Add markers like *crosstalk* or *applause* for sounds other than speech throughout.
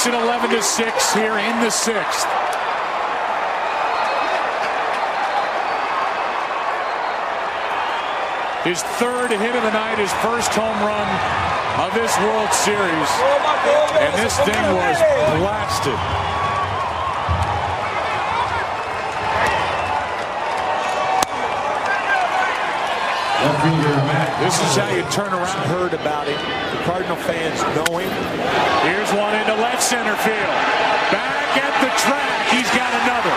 makes it 11 to 6 here in the sixth. His third hit of the night, his first home run of this World Series. And this thing was blasted. This is how you turn around. Heard about it. The Cardinal fans know him. Here's one into left center field. Back at the track. He's got another.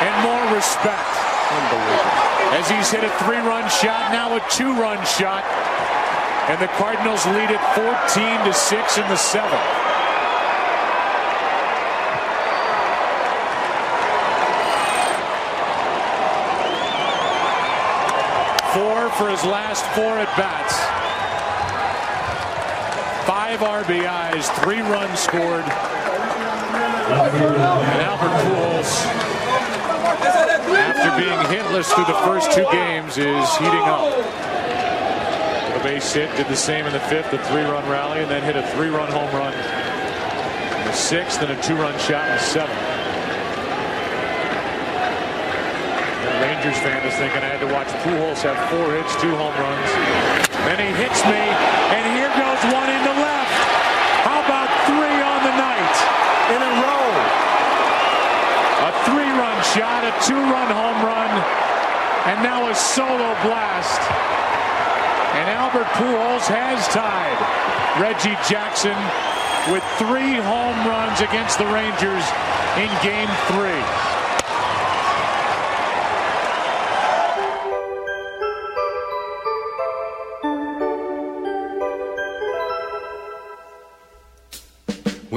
And more respect. Unbelievable. As he's hit a three-run shot, now a two-run shot. And the Cardinals lead it 14 to 6 in the seventh. Four for his last four at bats. Five RBIs, three runs scored. And Albert Pujols, after being hitless through the first two games, is heating up. a base hit did the same in the fifth, a three-run rally, and then hit a three-run home run in the sixth and a two-run shot in the seventh. The Rangers fan is thinking I had to watch Pujols have four hits, two home runs. Then he hits me, and here goes one into left. How about three on the night? In a row. A three-run shot, a two-run home run, and now a solo blast. And Albert Pujols has tied Reggie Jackson with three home runs against the Rangers in Game Three.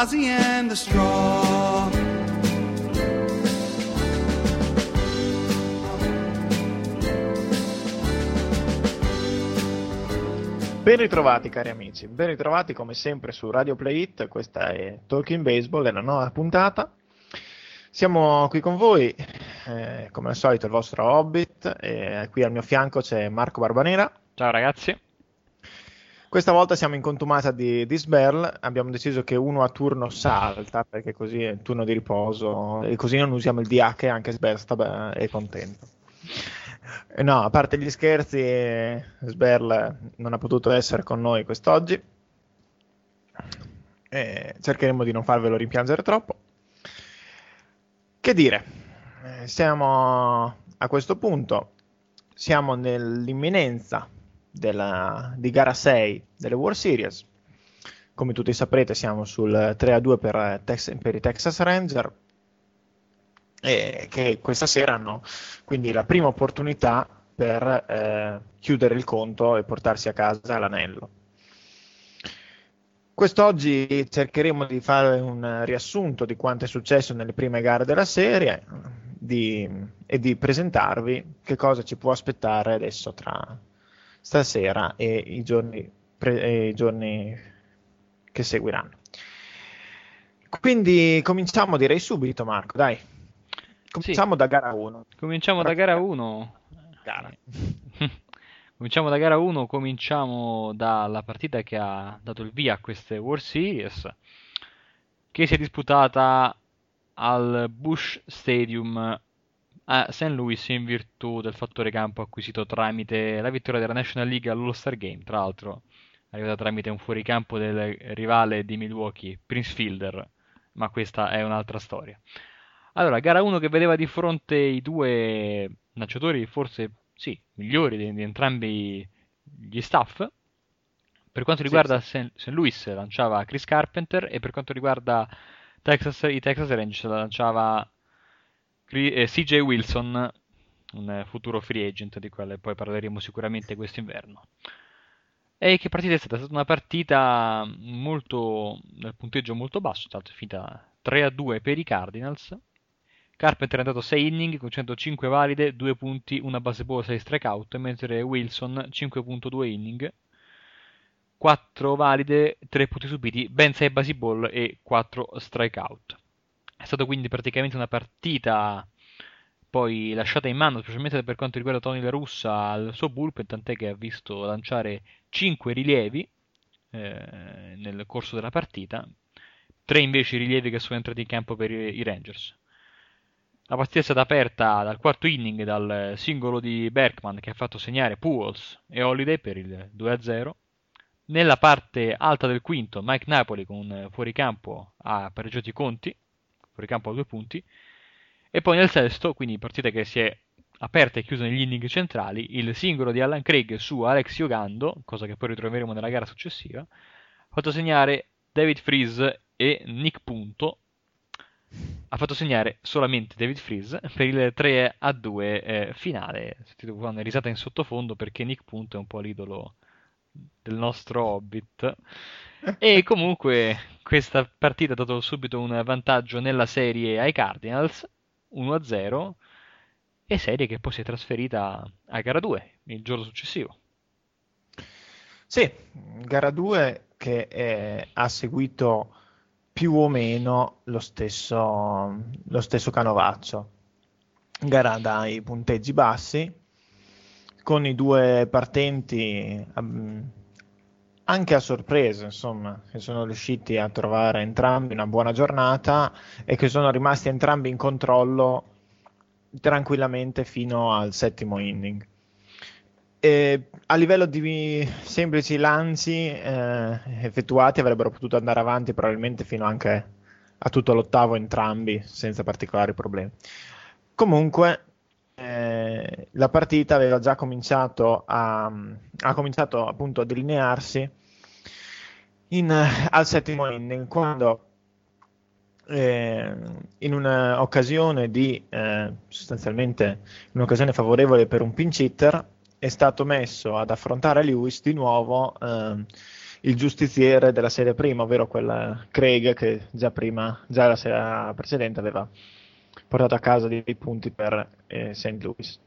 Ozzy and the Straw. Ben ritrovati cari amici, ben ritrovati come sempre su Radio Play It, questa è Talking Baseball, è la nuova puntata. Siamo qui con voi, eh, come al solito il vostro Hobbit, e qui al mio fianco c'è Marco Barbanera. Ciao ragazzi. Questa volta siamo in contumata di, di Sberl, abbiamo deciso che uno a turno salta, perché così è il turno di riposo, e così non usiamo il DH, anche Sberl sta beh, è contento. No, a parte gli scherzi, Sberl non ha potuto essere con noi quest'oggi. Eh, cercheremo di non farvelo rimpiangere troppo. Che dire, eh, siamo a questo punto, siamo nell'imminenza della- di gara 6 delle World Series. Come tutti saprete, siamo sul 3-2 per, eh, Tex- per i Texas Ranger e che questa sera hanno quindi la prima opportunità per eh, chiudere il conto e portarsi a casa l'anello. Quest'oggi cercheremo di fare un riassunto di quanto è successo nelle prime gare della serie di- e di presentarvi che cosa ci può aspettare adesso tra stasera e i giorni, pre- e i giorni che seguiranno. Quindi cominciamo direi subito Marco, dai. Cominciamo da gara 1. *laughs* Cominciamo da gara 1. Gara. Cominciamo da gara 1, cominciamo dalla partita che ha dato il via a queste World Series, che si è disputata al Bush Stadium a St. Louis in virtù del fattore campo acquisito tramite la vittoria della National League all'All-Star Game. Tra l'altro, arrivata tramite un fuoricampo del rivale di Milwaukee, Prince Fielder, ma questa è un'altra storia. Allora, gara 1 che vedeva di fronte i due lanciatori forse sì, migliori di, di entrambi gli staff. Per quanto riguarda sì. St. Louis lanciava Chris Carpenter e per quanto riguarda Texas, i Texas Rangers lanciava CJ Wilson, un futuro free agent di quale poi parleremo sicuramente quest'inverno. E che partita è stata? È stata una partita molto, nel punteggio molto basso, è finita 3 a 2 per i Cardinals. Carpenter è andato 6 inning con 105 valide, 2 punti, una base ball, 6 strikeout, mentre Wilson 5.2 inning, 4 valide, 3 punti subiti, ben 6 base ball e 4 strikeout. È stata quindi praticamente una partita poi lasciata in mano, specialmente per quanto riguarda Tony La Russa, al suo bullpen, tant'è che ha visto lanciare 5 rilievi eh, nel corso della partita, 3 invece i rilievi che sono entrati in campo per i, Rangers. La partita è stata aperta dal quarto inning dal singolo di Berkman che ha fatto segnare Pujols e Holiday per il 2-0. Nella parte alta del quinto Mike Napoli con un fuoricampo ha pareggiato i conti, fuoricampo a due punti. E poi nel sesto, quindi partita che si è aperta e chiusa negli inning centrali, il singolo di Alan Craig su Alex Yogando, cosa che poi ritroveremo nella gara successiva, ha fatto segnare David Freeze e Nick Punto ha fatto segnare solamente David Freeze per il 3 a 2 eh, finale. Sentite una risata in sottofondo perché Nick Punto è un po' l'idolo del nostro Hobbit. *laughs* E comunque questa partita ha dato subito un vantaggio nella serie ai Cardinals 1 a 0 e serie che poi si è trasferita a gara 2 il giorno successivo. Sì, gara 2 che eh, ha seguito più o meno lo stesso, lo stesso canovaccio. Gara dai punteggi bassi, con i due partenti um, anche a sorpresa, insomma, che sono riusciti a trovare entrambi una buona giornata e che sono rimasti entrambi in controllo tranquillamente fino al settimo inning. E a livello di semplici lanci eh, effettuati avrebbero potuto andare avanti probabilmente fino anche a tutto l'ottavo entrambi senza particolari problemi. Comunque eh, la partita aveva già cominciato a, ha cominciato appunto a delinearsi in, al settimo inning quando eh, in un'occasione di eh, sostanzialmente un'occasione favorevole per un pinch hitter è stato messo ad affrontare Lewis di nuovo eh, il giustiziere della serie prima, ovvero quel Craig che già prima, già la sera precedente aveva portato a casa dei punti per eh, St. Louis.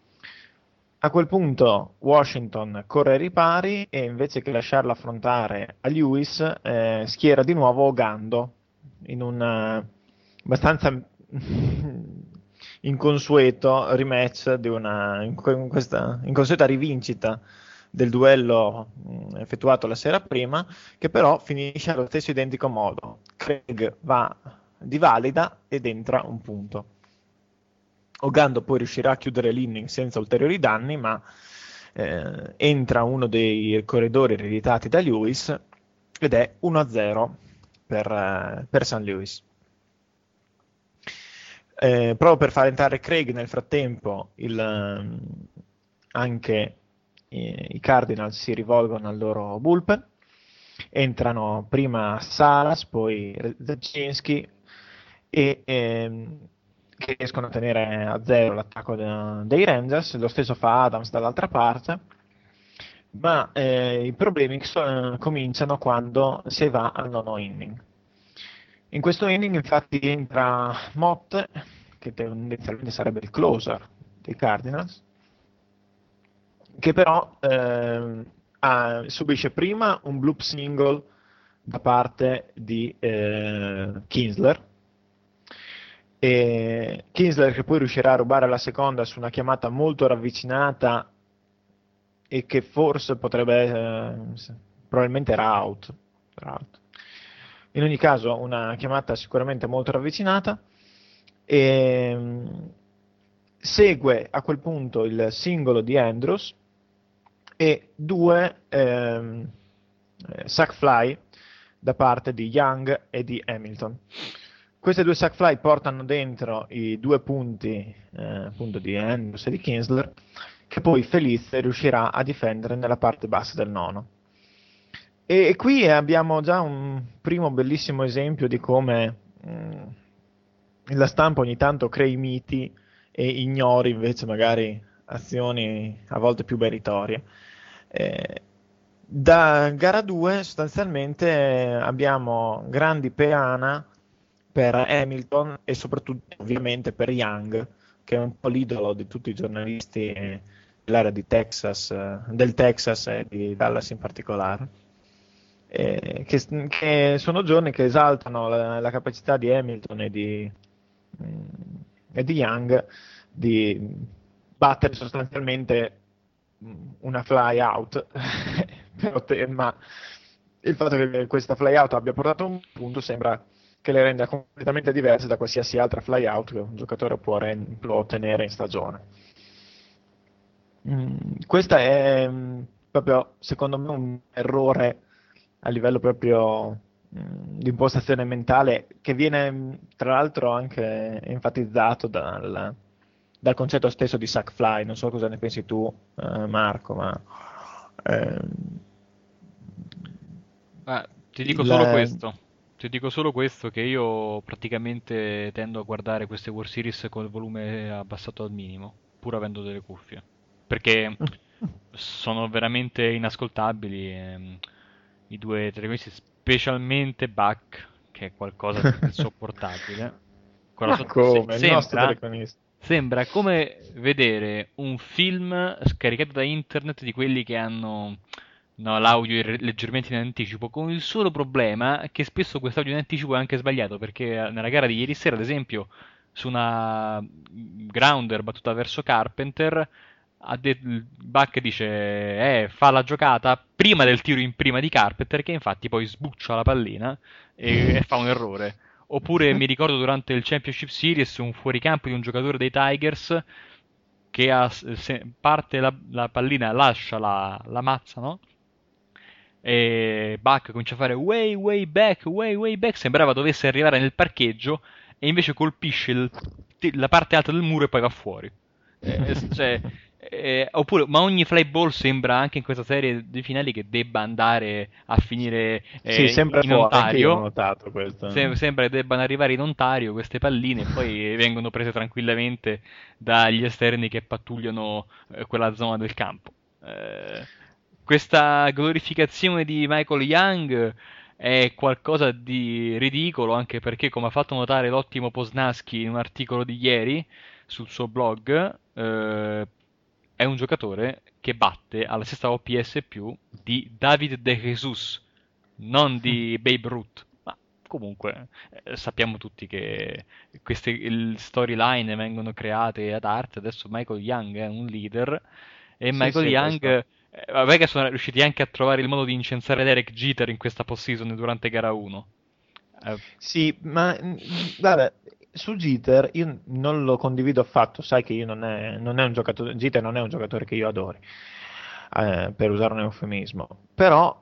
A quel punto Washington corre ai ripari e invece che lasciarlo affrontare a Lewis eh, schiera di nuovo Gando in un uh, abbastanza *laughs* inconsueto rematch di una in questa inconsueta rivincita del duello mh, effettuato la sera prima, che però finisce allo stesso identico modo. Craig va di valida ed entra un punto. Ogando poi riuscirà a chiudere l'inning senza ulteriori danni, ma eh, entra uno dei corridori ereditati da Lewis ed è 1-0 per, eh, per San Lewis. Eh, proprio per far entrare Craig nel frattempo, il, ehm, anche i, i, Cardinals si rivolgono al loro bullpen. Entrano prima Salas, poi Zaczynski e ehm, che riescono a tenere a zero l'attacco de, dei Rangers. Lo stesso fa Adams dall'altra parte. Ma eh, i problemi so, cominciano quando si va al nono inning in questo inning infatti entra Mott, che tendenzialmente sarebbe il closer dei Cardinals, che però eh, ha, subisce prima un bloop single da parte di eh, Kinsler, e Kinsler che poi riuscirà a rubare la seconda su una chiamata molto ravvicinata e che forse potrebbe, eh, probabilmente era out, era out. In ogni caso una chiamata sicuramente molto ravvicinata. E, ehm, segue a quel punto il singolo di Andrews e due, ehm, eh, sack fly da parte di Young e di Hamilton. Queste due sack fly portano dentro i due punti eh, appunto di Andrews e di Kinsler che poi Felice riuscirà a difendere nella parte bassa del nono. E, e qui abbiamo già un primo bellissimo esempio di come mh, mm, la stampa ogni tanto crei miti e ignori invece magari azioni a volte più meritorie. Eh, da gara 2 sostanzialmente abbiamo grandi peana per Hamilton e soprattutto ovviamente per Young, che è un po' l'idolo di tutti i giornalisti dell'area di Texas, del Texas e di Dallas in particolare. Eh, che, che, sono giorni che esaltano la, la capacità di Hamilton e di, mm, e di Young di battere sostanzialmente una fly out, *laughs* ma il fatto che questa fly out abbia portato un punto sembra che le renda completamente diverse da qualsiasi altra fly out che un giocatore può, rend- può ottenere in stagione. Mm, questo è mm, proprio, secondo me, un errore a livello proprio mm, di impostazione mentale che viene, mm, tra l'altro, anche enfatizzato dal, dal concetto stesso di sack fly. Non so cosa ne pensi tu, eh, Marco, ma. Ehm, ah, ti dico solo questo. Ti dico solo questo, che io praticamente tendo a guardare queste World Series con il volume abbassato al minimo, pur avendo delle cuffie. Perché sono veramente inascoltabili ehm, i due telecronisti, specialmente Buck, che è qualcosa di *laughs* insopportabile. Ma come? Se- sembra, Sembra come vedere un film scaricato da internet di quelli che hanno no, l'audio leggermente in anticipo, con il solo problema che spesso quest'audio in anticipo è anche sbagliato, perché eh, nella gara di ieri sera, ad esempio, su una grounder battuta verso Carpenter, de- Buck dice eh, fa la giocata prima del tiro in prima di Carpenter, che infatti poi sbuccia la pallina e, e fa un errore. Oppure mi ricordo durante il Championship Series un fuoricampo di un giocatore dei Tigers che ha, parte la, la, pallina, lascia la, la mazza, no? E Buck comincia a fare way, way back, way, way back. Sembrava dovesse arrivare nel parcheggio e invece colpisce il, la parte alta del muro e poi va fuori. Eh, cioè, eh, oppure, ma ogni fly ball sembra anche in questa serie di finali che debba andare a finire eh, sì, sempre in Ontario. notato questo. Sem- sembra che debbano arrivare in Ontario queste palline e poi *laughs* vengono prese tranquillamente dagli esterni che pattugliano eh, quella zona del campo. Eh, questa glorificazione di Michael Young è qualcosa di ridicolo anche perché, come ha fatto notare l'ottimo Posnaschi in un articolo di ieri sul suo blog, eh, è un giocatore che batte alla stessa OPS più di David De Jesus, non di *laughs* Babe Ruth. Ma comunque eh, sappiamo tutti che queste storyline vengono create ad arte. Adesso Michael Young è un leader e sì, Michael sì, Young. Eh, vabbè che sono riusciti anche a trovare il modo di incensare Derek Jeter in questa post-season durante gara 1. Eh. Sì, ma mm, vabbè, su Jeter io non lo condivido affatto, sai che non è, non è un giocatore, Jeter non è un giocatore che io adori, eh, per usare un eufemismo, però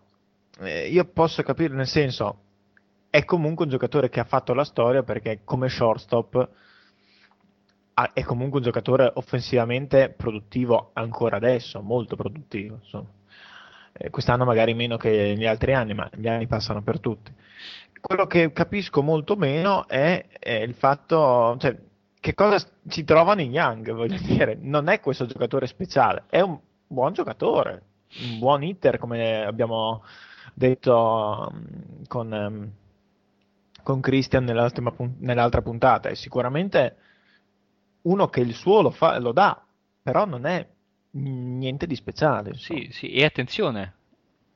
eh, io posso capire nel senso, è comunque un giocatore che ha fatto la storia perché come shortstop è comunque un giocatore offensivamente produttivo ancora adesso, molto produttivo, insomma. Eh, quest'anno magari meno che gli altri anni, ma gli anni passano per tutti. Quello che capisco molto meno è, è il fatto, cioè, che cosa ci trovano in Young, *laughs* voglio dire, non è questo giocatore speciale, è un buon giocatore, un buon hitter come abbiamo detto um, con, um, con Christian nell'altra puntata, è sicuramente uno che il suo lo, fa, lo dà, però non è niente di speciale. Sì, sì, e attenzione,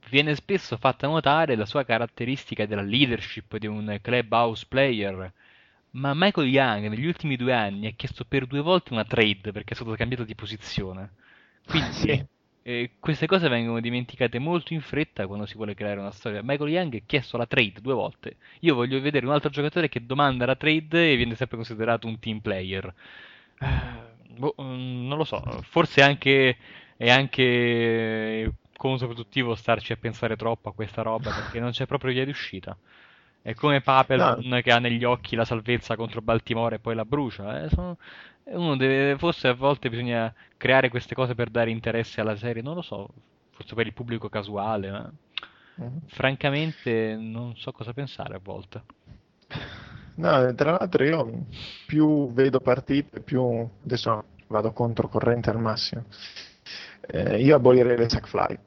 viene spesso fatta notare la sua caratteristica della leadership di un clubhouse player, ma Michael Young negli ultimi due anni ha chiesto per due volte una trade perché è stato cambiato di posizione. Quindi sì. eh, queste cose vengono dimenticate molto in fretta quando si vuole creare una storia. Michael Young ha chiesto la trade due volte. Io voglio vedere un altro giocatore che domanda la trade e viene sempre considerato un team player. Uh, boh, mm, non lo so, forse anche, è anche controproduttivo starci a pensare troppo a questa roba perché non c'è proprio via di uscita. È come Papelbon no. che ha negli occhi la salvezza contro Baltimore e poi la brucia. Eh, sono... Uno deve, forse a volte bisogna creare queste cose per dare interesse alla serie, non lo so, forse per il pubblico casuale. Ma... Mm-hmm. Francamente non so cosa pensare a volte. *laughs* No, tra l'altro io più vedo partite, più adesso vado controcorrente al massimo. Eh, io abolirei le sack fly.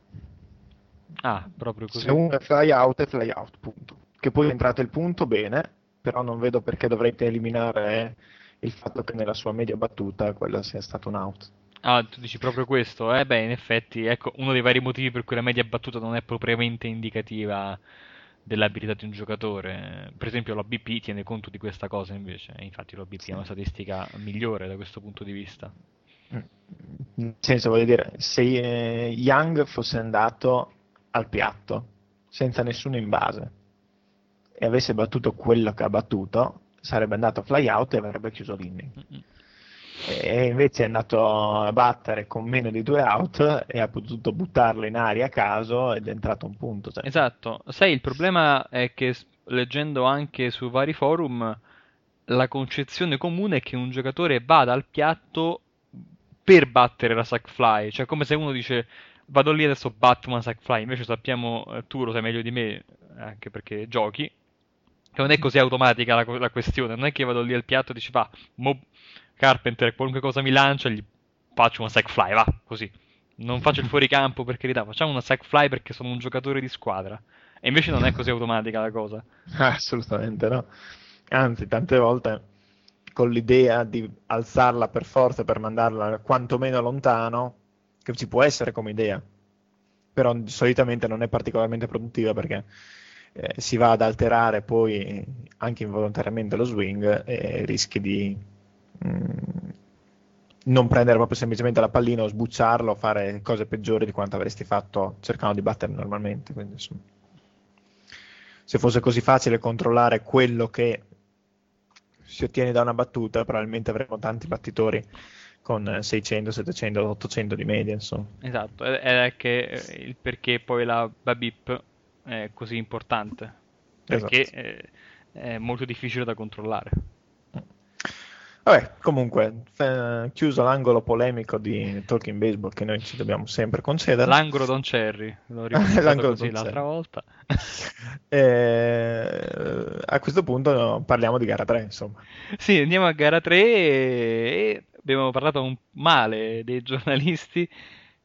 Ah, proprio così. Se uno è fly out è fly out, punto. Che poi è entrato il punto, bene, però non vedo perché dovrete eliminare il fatto che nella sua media battuta quello sia stato un out. Ah, tu dici proprio questo? Eh beh, in effetti, ecco, uno dei vari motivi per cui la media battuta non è propriamente indicativa dell'abilità di un giocatore. Per esempio l'ABP tiene conto di questa cosa invece, infatti l'ABP sì. è una statistica migliore da questo punto di vista. Mm. Nel senso, voglio dire, se eh, Young fosse andato al piatto, senza nessuno in base, e avesse battuto quello che ha battuto, sarebbe andato a fly out e avrebbe chiuso l'inning. Mm-hmm e invece è andato a battere con meno di due out e ha potuto buttarlo in aria a caso ed è entrato un punto. Cioè. Esatto, sai, il problema è che leggendo anche su vari forum la concezione comune è che un giocatore vada al piatto per battere la sack fly, cioè come se uno dice vado lì adesso batto una sack fly, invece sappiamo, eh, tu lo sai meglio di me, anche perché giochi, che non è così automatica la, la questione, non è che vado lì al piatto e dici va, mo Carpenter qualunque cosa mi lancia gli faccio una sack fly, va, così. Non faccio il *laughs* fuoricampo per carità, facciamo una sack fly perché sono un giocatore di squadra. E invece non è così automatica la cosa. *laughs* Assolutamente no. Anzi, tante volte con l'idea di alzarla per forza per mandarla quantomeno lontano, che ci può essere come idea, però solitamente non è particolarmente produttiva perché eh, si va ad alterare poi anche involontariamente lo swing e rischi di Mm, non prendere proprio semplicemente la pallina o sbucciarlo o fare cose peggiori di quanto avresti fatto cercando di battere normalmente. Quindi, insomma, se fosse così facile controllare quello che si ottiene da una battuta, probabilmente avremmo tanti battitori con 600, 700, 800 di media. Insomma. Esatto, è che eh, il perché poi la Babip è così importante. Perché esatto. è molto difficile da controllare. Vabbè, comunque, f- chiuso l'angolo polemico di Talking Baseball che noi ci dobbiamo sempre concedere. L'angolo Don Cherry, l'ho *laughs* ricordato così l'altra volta. *laughs* e, a questo punto parliamo di gara 3, insomma. Sì, andiamo a gara 3 e abbiamo parlato un male dei giornalisti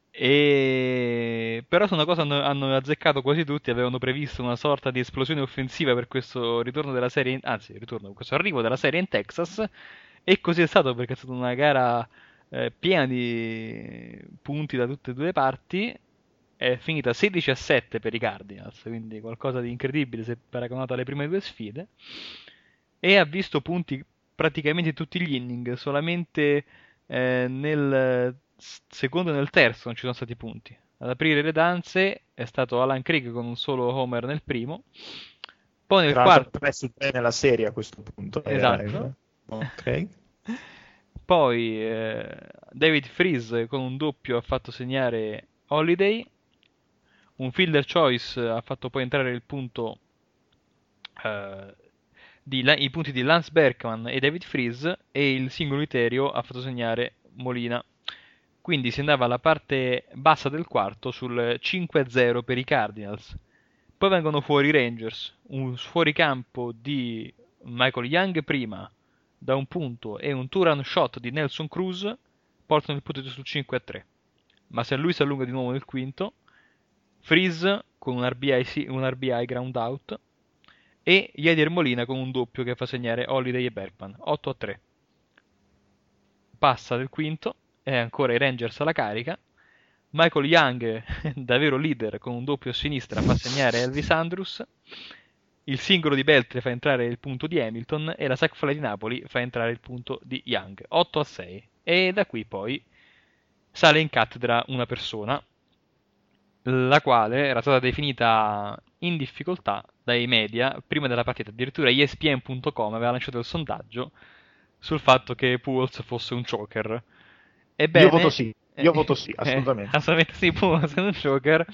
e... Però su una cosa hanno, hanno, azzeccato quasi tutti, avevano previsto una sorta di esplosione offensiva per questo ritorno della serie, in... anzi, ritorno, questo arrivo della serie in Texas e così è stato perché è stata una gara eh, piena di punti da tutte e due le parti. È finita 16 a 7 per i Cardinals, quindi qualcosa di incredibile se paragonato alle prime due sfide. E ha visto punti praticamente tutti gli inning, solamente eh, nel secondo e nel terzo non ci sono stati punti. Ad aprire le danze è stato Alan Krieg con un solo homer nel primo. Poi nel Tra quarto 3 su 3 nella serie a questo punto. Esatto. Ok. Poi eh, David Freeze con un doppio ha fatto segnare Holiday. Un fielder choice ha fatto poi entrare il punto eh, di, i punti di Lance Berkman e David Freeze e il singolo Iterio ha fatto segnare Molina. Quindi si andava alla parte bassa del quarto sul 5-0 per i Cardinals. Poi vengono fuori i Rangers, un fuoricampo di Michael Young prima, da un punto e un two-run shot di Nelson Cruz portano il punteggio sul 5 a 3. Ma se lui si allunga di nuovo nel quinto, Freeze con un RBI, un RBI ground out e Yadier Molina con un doppio che fa segnare Holiday e Bergman 8 a 3. Passa del quinto e ancora i Rangers alla carica. Michael Young, *laughs* davvero leader, con un doppio a sinistra, fa segnare Elvis Andrews il singolo di Beltre fa entrare il punto di Hamilton e la sac fly di Napoli fa entrare il punto di Young. 8 a 6. E da qui poi sale in cattedra una persona, la quale era stata definita in difficoltà dai media prima della partita. Addirittura ESPN.com aveva lanciato il sondaggio sul fatto che Pools fosse un choker. Ebbene, Io voto sì. Io voto sì, assolutamente. Eh, assolutamente sì, Pumas *laughs* è un Joker.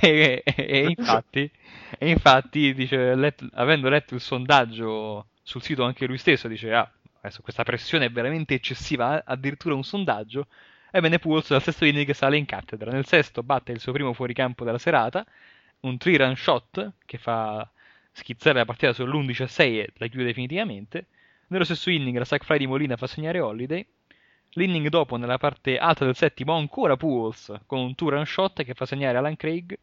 E, e, e *laughs* infatti, e infatti dice, let, avendo letto il sondaggio sul sito anche lui stesso, dice, ah, adesso questa pressione è veramente eccessiva, addirittura un sondaggio. Ebbene, Pulse dal sesto inning sale in cattedra. Nel sesto batte il suo primo fuoricampo della serata, un three run shot che fa schizzare la partita sull'11 a 6 e la chiude definitivamente. Nello stesso inning la sack fly di Molina fa segnare Holiday. L'inning dopo, nella parte alta del settimo, ancora Pools con un two run shot che fa segnare Alan Craig.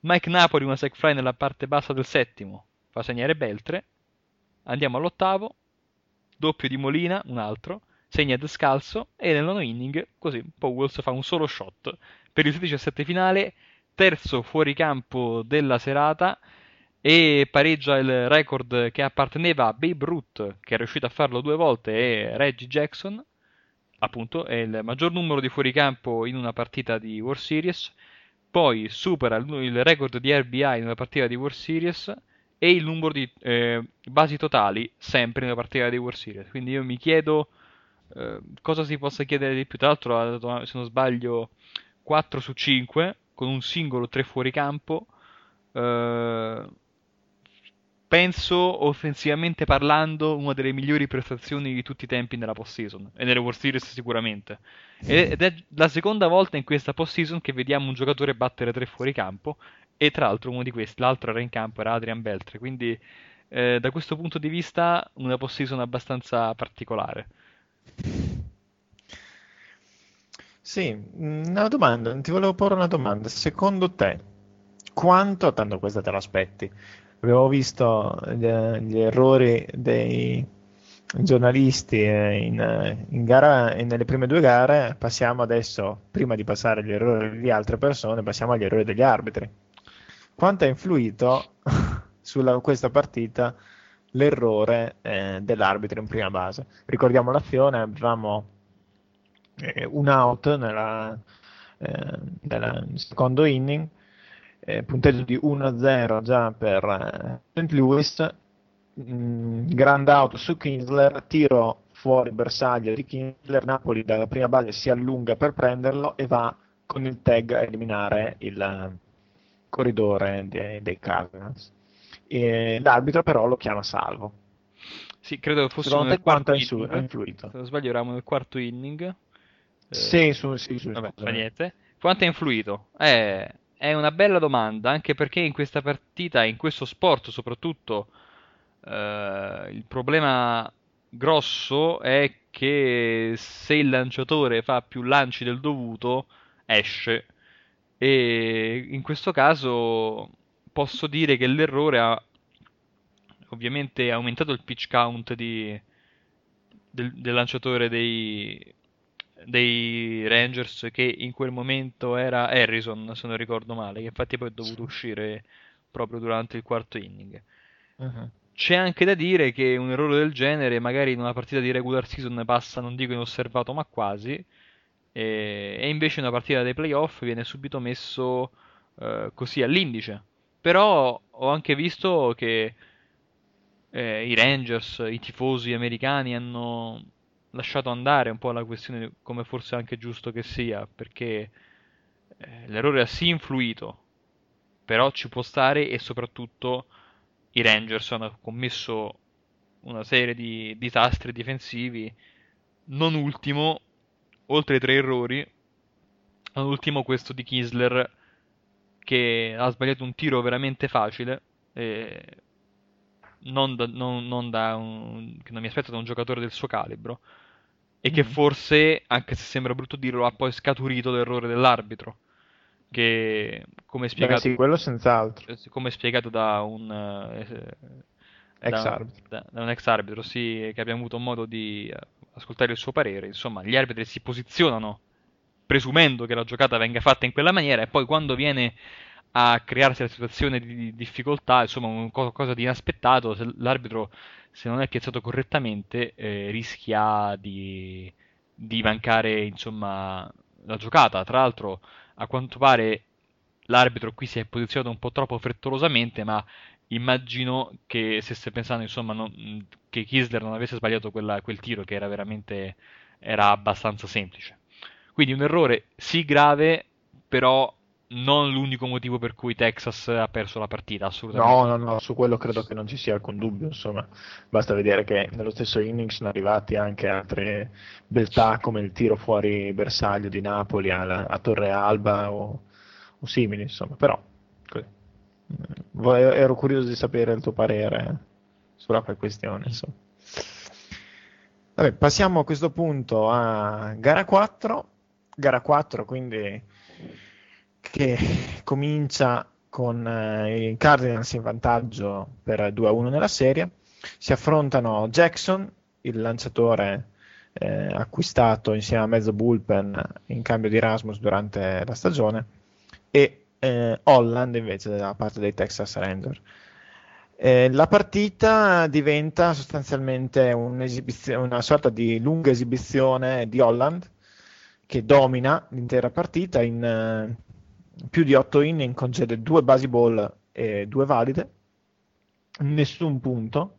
Mike Napoli, una sack fly nella parte bassa del settimo, fa segnare Beltre. Andiamo all'ottavo, doppio di Molina, un altro, segna descalzo e nel nono inning, così, Powells fa un solo shot per il 16 a 7 finale, terzo fuoricampo della serata e pareggia il record che apparteneva a Babe Ruth, che è riuscito a farlo due volte, e Reggie Jackson, appunto, è il maggior numero di fuoricampo in una partita di World Series, poi supera il record di RBI in una partita di World Series e il numero di eh, basi totali sempre in una partita di World Series. Quindi io mi chiedo eh, cosa si possa chiedere di più. Tra l'altro ha dato, se non sbaglio, 4 su 5 con un singolo 3 fuori campo. Eh, penso offensivamente parlando una delle migliori prestazioni di tutti i tempi nella post-season e nelle World Series sicuramente. Ed è la seconda volta in questa post-season che vediamo un giocatore battere tre fuori campo e tra l'altro uno di questi, l'altro era in campo, era Adrian Beltre. Quindi eh, da questo punto di vista una post-season abbastanza particolare. Sì, una domanda, ti volevo porre una domanda. Secondo te quanto, tanto questa te l'aspetti abbiamo visto gli, errori dei giornalisti in, in gara nelle prime due gare passiamo adesso prima di passare agli errori di altre persone passiamo agli errori degli arbitri. Quanto ha influito *laughs* su questa partita l'errore eh, dell'arbitro in prima base? Ricordiamo l'azione avevamo eh, un out nella, eh, nel secondo inning eh, punteggio di 1-0 già per eh, St. Louis, mm, grand out su Kinsler, tiro fuori bersaglio di Kinsler, Napoli dalla prima base si allunga per prenderlo e va con il tag a eliminare il eh, corridore dei, dei Cardinals. E l'arbitro però lo chiama salvo. Sì, credo fosse Secondo nel quarto inning. influito? Se non sbaglio eravamo nel quarto inning. Eh, Sì, su, sì, su, Vabbè, niente. Quanto ha influito? Eh, è una bella domanda, anche perché in questa partita, in questo sport soprattutto, eh, il problema grosso è che se il lanciatore fa più lanci del dovuto, esce. E in questo caso posso dire che l'errore ha ovviamente aumentato il pitch count di- del, del lanciatore dei, dei Rangers che in quel momento era Harrison, se non ricordo male, che infatti poi è dovuto uscire proprio durante il quarto inning. Mhm. C'è anche da dire che un errore del genere, magari in una partita di regular season passa, non dico inosservato, ma quasi, e, e invece in una partita dei playoff viene subito messo eh, così all'indice. Però ho anche visto che eh, i Rangers, i tifosi americani hanno lasciato andare un po' la questione come forse anche giusto che sia, perché eh, l'errore ha sì influito, però ci può stare e soprattutto i Rangers hanno commesso una serie di disastri difensivi, non ultimo, oltre ai tre errori, non ultimo questo di Kisler che ha sbagliato un tiro veramente facile, eh, non da, non- non da un, che non mi aspetto da un giocatore del suo calibro, e che Mhm. forse, anche se sembra brutto dirlo, ha poi scaturito l'errore dell'arbitro, che come Beh, spiegato, sì, quello senz'altro. eh, come spiegato da un, eh, Ex da, arbitro. da- da un ex arbitro, sì, che abbiamo avuto modo di eh, ascoltare il suo parere, insomma, gli arbitri si posizionano presumendo che la giocata venga fatta in quella maniera e poi quando viene a crearsi la situazione di difficoltà, insomma, qualcosa di inaspettato, se l'arbitro se non è piazzato correttamente eh, rischia di, di mancare, insomma, la giocata. Tra l'altro, a quanto pare l'arbitro qui si è posizionato un po' troppo frettolosamente, ma immagino che stesse pensando, insomma, non- che Kisler non avesse sbagliato quella- quel tiro che era veramente era abbastanza semplice. Quindi un errore sì grave, però non l'unico motivo per cui Texas ha perso la partita, assolutamente. No, no, no, su quello credo che non ci sia alcun dubbio, insomma. Basta vedere che nello stesso inning sono arrivati anche altre beltà come il tiro fuori bersaglio di Napoli a, a Torre Alba o, o simili, insomma. Però così. ero curioso di sapere il tuo parere sulla questione, insomma. Vabbè, passiamo a questo punto a gara 4. Gara 4, quindi che comincia con eh, i Cardinals in vantaggio per 2-1 nella serie. Si affrontano Jackson, il lanciatore eh, acquistato insieme a mezzo bullpen in cambio di Rasmus durante la stagione, e eh, Holland invece da parte dei Texas Rangers. Eh, la partita diventa sostanzialmente una sorta di lunga esibizione di Holland che domina l'intera partita in, eh, più di 8 inning concede due basi ball e due valide, nessun punto.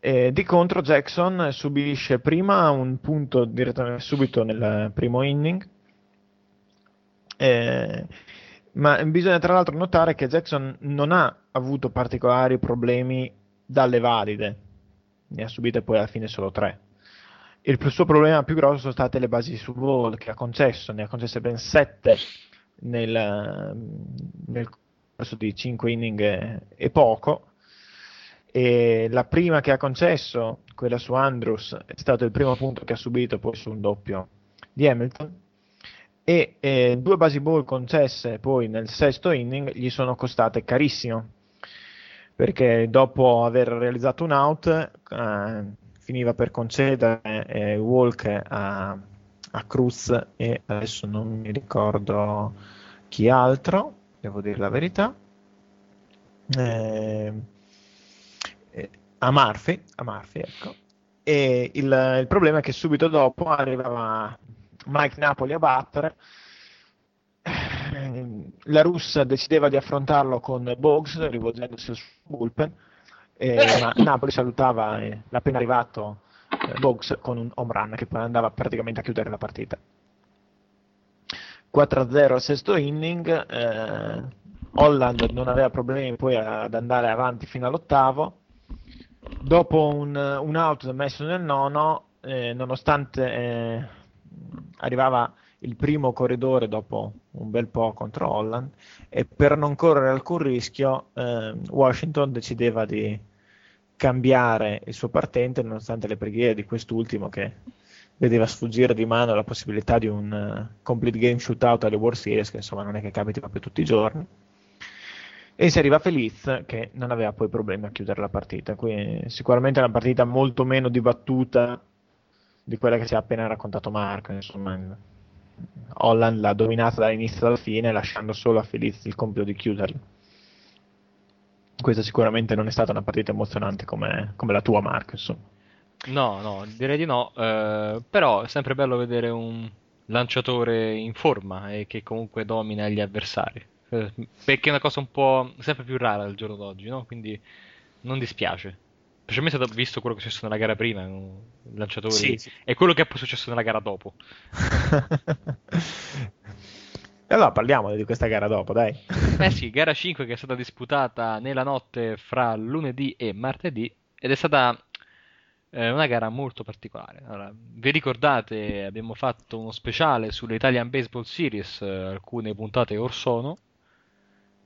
E di contro Jackson subisce prima un punto direttamente subito nel primo inning, eh, ma bisogna tra l'altro notare che Jackson non ha avuto particolari problemi dalle valide, ne ha subite poi alla fine solo tre. Il suo problema più grosso sono state le basi sul ball che ha concesso, ne ha concesse ben sette nel, nel corso di 5 inning e, poco. E la prima che ha concesso, quella su Andrews, è stato il primo punto che ha subito poi su un doppio di Hamilton. E eh, due basi ball concesse poi nel sesto inning gli sono costate carissimo perché dopo aver realizzato un out eh, finiva per concedere eh, walk a, a Cruz e adesso non mi ricordo chi altro, devo dire la verità. Eh, eh, a Murphy, a Murphy ecco. E il, il, problema è che subito dopo arrivava Mike Napoli a battere. La russa decideva di affrontarlo con Box rivolgendosi al suo bullpen, eh, ma Napoli salutava eh, l'appena arrivato eh, Box con un home run che poi andava praticamente a chiudere la partita. 4-0 al sesto inning, eh, Holland non aveva problemi poi ad andare avanti fino all'ottavo. Dopo un, un out messo nel nono, eh, nonostante eh, arrivava il primo corridore dopo un bel po' contro Holland, e per non correre alcun rischio, eh, Washington decideva di cambiare il suo partente, nonostante le preghiere di quest'ultimo che vedeva sfuggire di mano la possibilità di un uh, complete game shootout alle World Series, che insomma non è che capiti proprio tutti i giorni. E si arriva Feliz che non aveva poi problemi a chiudere la partita. Quindi sicuramente è una partita molto meno dibattuta di quella che ci ha appena raccontato Marco. Insomma, Holland l'ha dominata dall'inizio alla fine, lasciando solo a Feliz il compito di chiuderla. Questa sicuramente non è stata una partita emozionante come, come la tua, Marco. Insomma. No, no, direi di no. Eh, però è sempre bello vedere un lanciatore in forma e che comunque domina gli avversari. Eh, perché è una cosa un po' sempre più rara al giorno d'oggi, no? Quindi non dispiace. Specialmente visto quello che è successo nella gara prima, lanciatori, sì, sì. e quello che è poi successo nella gara dopo. *laughs* *laughs* E allora parliamo di questa gara dopo, dai. *laughs* Eh sì, *laughs* gara 5 che è stata disputata nella notte fra lunedì e martedì ed è stata eh, una gara molto particolare. Allora, vi ricordate, abbiamo fatto uno speciale sulle Italian Baseball Series, eh, alcune puntate or sono,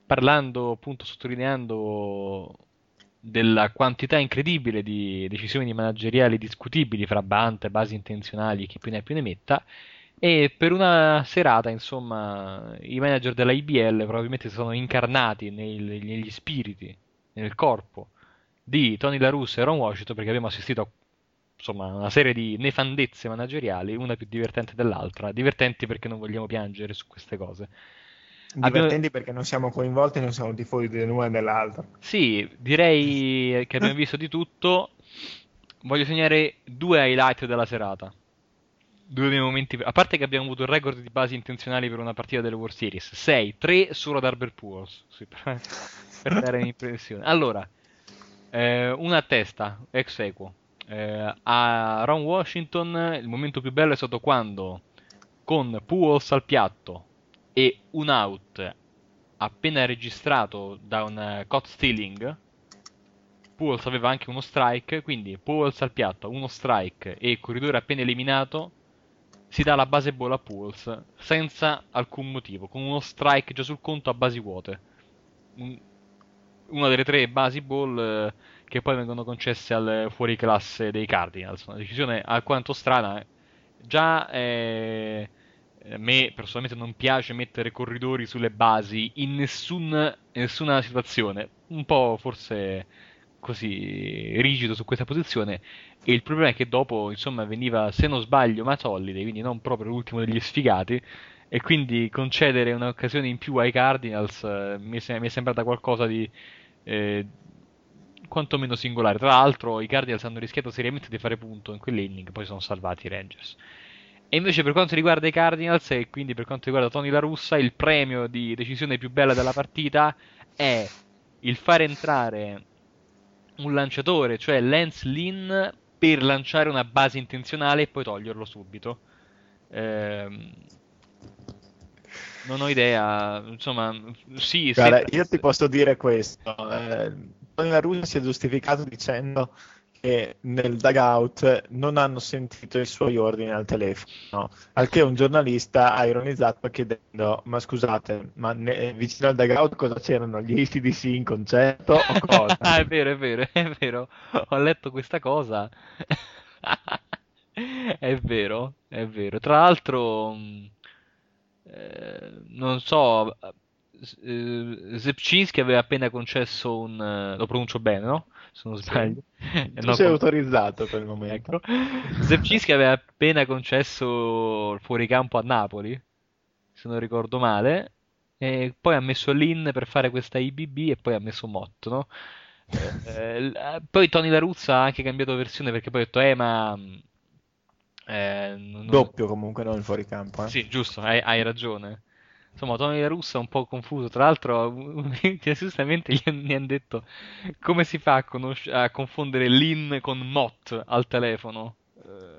parlando, appunto, sottolineando della quantità incredibile di decisioni manageriali discutibili fra Bante, basi intenzionali e chi più ne ha più ne metta. E per una serata, insomma, i manager della IBL probabilmente sono incarnati nei, negli spiriti, nel corpo di Tony La Russa e Ron Washington perché abbiamo assistito a insomma, una serie di nefandezze manageriali, una più divertente dell'altra. Divertenti perché non vogliamo piangere su queste cose. Divertenti abbiamo... perché non siamo coinvolti, non siamo tifosi dell'una e dell'altra. Sì, direi che abbiamo visto di tutto. Voglio segnare due highlight della serata. Due dei momenti. A parte che abbiamo avuto il record di basi intenzionali per una partita delle World Series: 6, 3 solo ad Arbor Pools. Sì, per, *laughs* per dare un'impressione. Allora, eh, una testa, ex equo. Eh, a Ron Washington il momento più bello è stato quando con Pujols al piatto e un out appena registrato da un uh, caught stealing, Pujols aveva anche uno strike, quindi Pujols al piatto, uno strike e corridore appena eliminato, si dà la base ball a Pujols senza alcun motivo, con uno strike già sul conto a basi vuote. Una delle tre basi ball eh, che poi vengono concesse al fuoriclasse dei Cardinals. Una decisione alquanto strana. Già eh, a me personalmente non piace mettere corridori sulle basi in nessun, nessuna situazione. Un po' forse così rigido su questa posizione. E il problema è che dopo, insomma, veniva, se non sbaglio, Mazzolli, quindi non proprio l'ultimo degli sfigati. E quindi concedere un'occasione in più ai Cardinals eh, mi, è, mi, è, sembrata qualcosa di eh, quantomeno singolare. Tra l'altro, i Cardinals hanno rischiato seriamente di fare punto in quell'inning, poi sono salvati i Rangers. E invece, per quanto riguarda i Cardinals e quindi per quanto riguarda Tony La Russa, il premio di decisione più bella della partita è il fare entrare un lanciatore, cioè Lance Lynn, per lanciare una base intenzionale e poi toglierlo subito. Ehm, non ho idea, insomma, sì. Guarda, io ti posso dire questo. Eh, La Russa si è giustificato dicendo che nel dugout non hanno sentito i suoi ordini al telefono, al che un giornalista ha ironizzato chiedendo ma scusate, ma ne, vicino al dugout cosa c'erano? Gli ACDC in concerto o *laughs* cosa? ah, è vero, è vero, è vero, ho letto questa cosa. *laughs* è vero, è vero. Tra l'altro, eh, non so, eh, Zepczynski aveva appena concesso un... Eh, lo pronuncio bene, no? Se non sbaglio. Sì. *laughs* Tu no, sei con... autorizzato per il momento. Ecco. *laughs* Zepczynski aveva appena concesso il fuoricampo a Napoli, se non ricordo male, e poi ha messo Lin per fare questa IBB e poi ha messo Mott, no? eh, eh poi Tony La Ruzza ha anche cambiato versione perché poi ha detto, eh ma... Eh, non... Doppio comunque, non il fuoricampo. Eh? Sì, giusto, hai, hai ragione insomma Tony La Russa è un po' confuso. Tra l'altro *laughs* giustamente gli hanno detto come si fa a, conosc- a confondere Lin con Mott al telefono?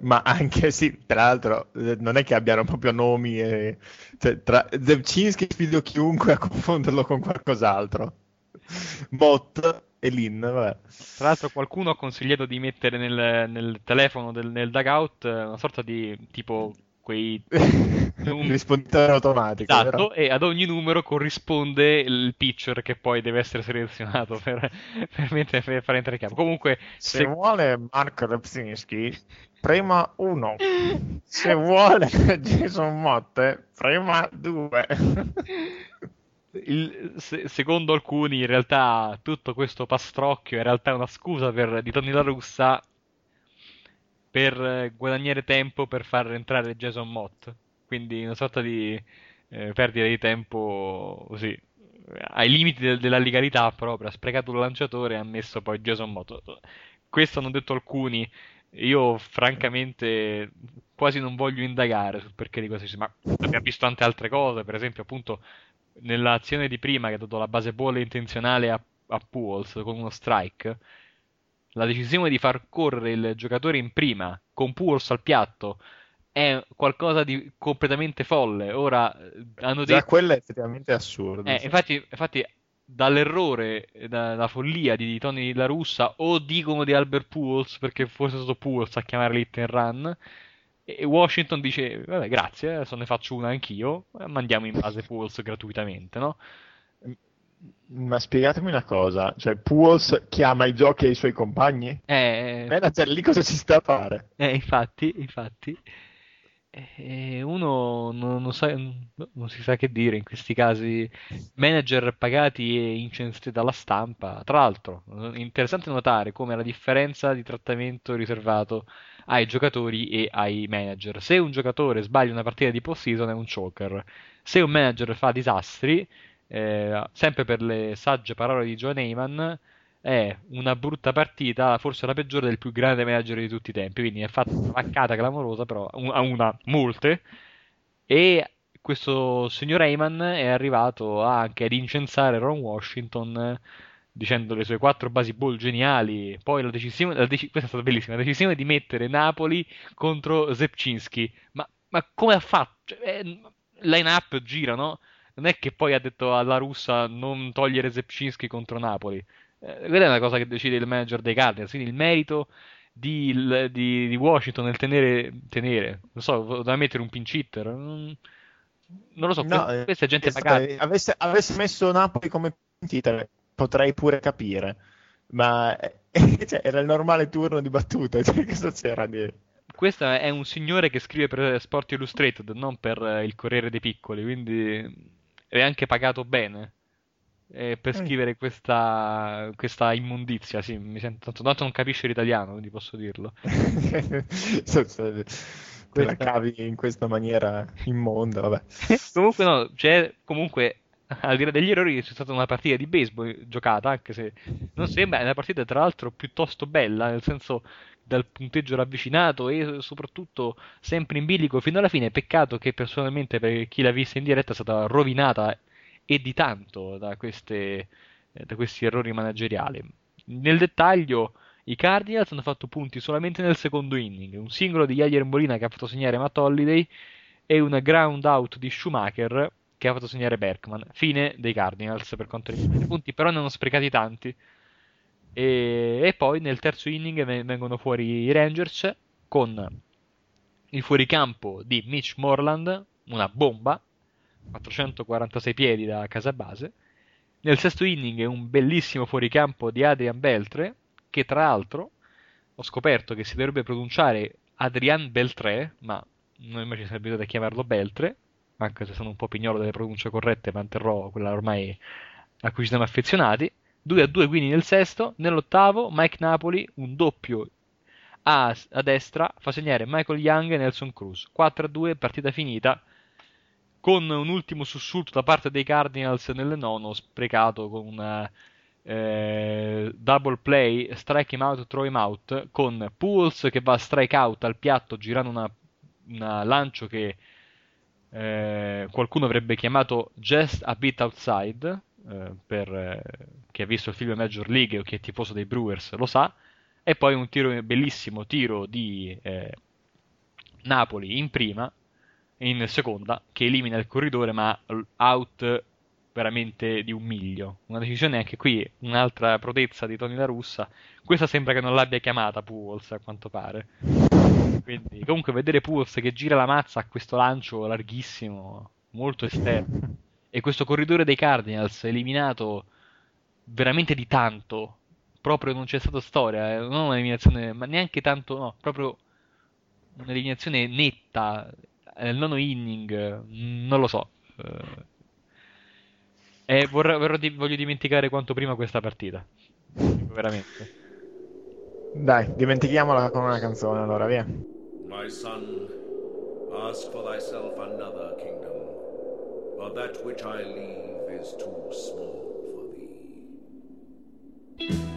Ma anche sì, tra l'altro non è che abbiano proprio nomi e... cioè, tra Zevcinski sfido chiunque a confonderlo con qualcos'altro. Mott e Lin vabbè. tra l'altro qualcuno ha consigliato di mettere nel, nel telefono del, nel dugout una sorta di tipo quei *laughs* un risponditore automatico esatto, e ad ogni numero corrisponde il pitcher che poi deve essere selezionato per, *laughs* per, mettere, per fare entrare in campo. Comunque se, se... vuole Marco Repsinski prima uno. *laughs* Se vuole Jason Motte prima due. Il, se, secondo alcuni in realtà tutto questo pastrocchio è in realtà una scusa per, di Tony La Russa per eh, guadagnare tempo per far entrare Jason Mott. Quindi una sorta di eh, perdita di tempo così ai limiti de- della legalità proprio. Ha sprecato un lanciatore e ha messo poi Jason Mott. Questo hanno detto alcuni. Io francamente quasi non voglio indagare sul perché di questo, ma abbiamo visto tante altre cose, per esempio appunto nell'azione di prima che ha dato la base bolla intenzionale a, a Pools con uno strike, la decisione di far correre il giocatore in prima con Pujols al piatto è qualcosa di completamente folle. Ora eh, hanno detto... Già quello è effettivamente assurdo. Eh, infatti, infatti, dall'errore, dalla follia di Tony La Russa, o dicono di Albert Pujols perché forse è stato Pujols a chiamare l'hit and run. E Washington dice: Vabbè, grazie, adesso ne faccio una anch'io. Mandiamo in base Pujols gratuitamente, no? Ma spiegatemi una cosa, cioè Puols chiama i giochi ai suoi compagni? Eh, Manager lì cosa ci sta a fare? Eh, infatti, infatti. Eh, uno non, non, sa, non, si sa che dire in questi casi. Manager pagati e incensiti dalla stampa. Tra l'altro, interessante notare come la differenza di trattamento riservato ai giocatori e ai manager. Se un giocatore sbaglia una partita di post-season è un choker. Se un manager fa disastri eh, sempre per le sagge parole di John Heyman, è una brutta partita, forse la peggiore del più grande manager di tutti i tempi. Quindi è fatta una vaccata clamorosa, però a una molte. E questo signor Heyman è arrivato anche ad incensare Ron Washington dicendo le sue quattro basi ball geniali. Poi la decisione, la dec- questa è stata bellissima, la decisione di mettere Napoli contro Zepczynski. Ma ma come ha fatto? Cioè, eh, line up gira, no? Non è che poi ha detto alla russa non togliere Zepchinski contro Napoli. Eh, quella è una cosa che decide il manager dei Cardinals, quindi il merito di, di, di Washington nel tenere, tenere, non so, doveva mettere un pinch hitter. Non, non lo so, no, questa, questa è gente pagata. Avesse, avesse messo Napoli come pinch hitter, potrei pure capire, ma *laughs* cioè, era il normale turno di battuta, *laughs* cioè, cosa c'era di... Questo è un signore che scrive per Sport Illustrated, non per il Corriere dei Piccoli, quindi è anche pagato bene eh, per mm. scrivere questa, questa, immondizia. Sì, mi sento tanto, tanto non capisce l'italiano, quindi posso dirlo. *laughs* Te la cavi in questa maniera immonda, vabbè. *laughs* comunque no, c'è comunque al di là degli errori c'è stata una partita di baseball giocata, anche se non sembra, è una partita tra l'altro piuttosto bella, nel senso dal punteggio ravvicinato e soprattutto sempre in bilico fino alla fine. Peccato che personalmente per chi l'ha vista in diretta è stata rovinata e di tanto da, queste, da questi errori manageriali. Nel dettaglio, i Cardinals hanno fatto punti solamente nel secondo inning, un singolo di Javier Molina che ha fatto segnare Matt Holiday e un ground out di Schumacher che ha fatto segnare Berkman. Fine dei Cardinals per quanto riguarda i punti, però ne hanno sprecati tanti. E, e, poi nel terzo inning vengono fuori i Rangers con il fuoricampo di Mitch Morland, una bomba, 446 piedi da casa base. Nel sesto inning un bellissimo fuoricampo di Adrian Beltre, che tra l'altro ho scoperto che si dovrebbe pronunciare Adrian Beltre, ma noi invece sarebbe abituati a chiamarlo Beltre, anche se sono un po' pignolo delle pronunce corrette, manterrò quella ormai a cui ci siamo affezionati. 2 a 2 quindi nel sesto, nell'ottavo Mike Napoli, un doppio a, a destra, fa segnare Michael Young e Nelson Cruz. 4 a 2, partita finita con un ultimo sussulto da parte dei Cardinals nel nono, sprecato con una eh, double play, strike him out, throw him out, con Pools che va strike out al piatto girando una, una lancio che eh, qualcuno avrebbe chiamato just a bit outside, eh, per eh, chi ha visto il film Major League o chi è tifoso dei Brewers lo sa, e poi un tiro bellissimo tiro di eh, Napoli in prima in seconda che elimina il corridore ma out veramente di un miglio. Una decisione anche qui, un'altra protezza di Tony La Russa. Questa sembra che non l'abbia chiamata Pujols a quanto pare. Quindi, comunque vedere Pujols che gira la mazza a questo lancio larghissimo, molto esterno, *laughs* e questo corridore dei Cardinals eliminato veramente di tanto, proprio non c'è stata storia, eh, non un'eliminazione, ma neanche tanto, no, proprio un'eliminazione netta, nel nono inning, non lo so. Eh, vorrei, vorrei, voglio dimenticare quanto prima questa partita. Veramente. Dai, dimentichiamola con una canzone allora, via. My son, ask for thyself another kingdom, for that which I leave is too small for thee.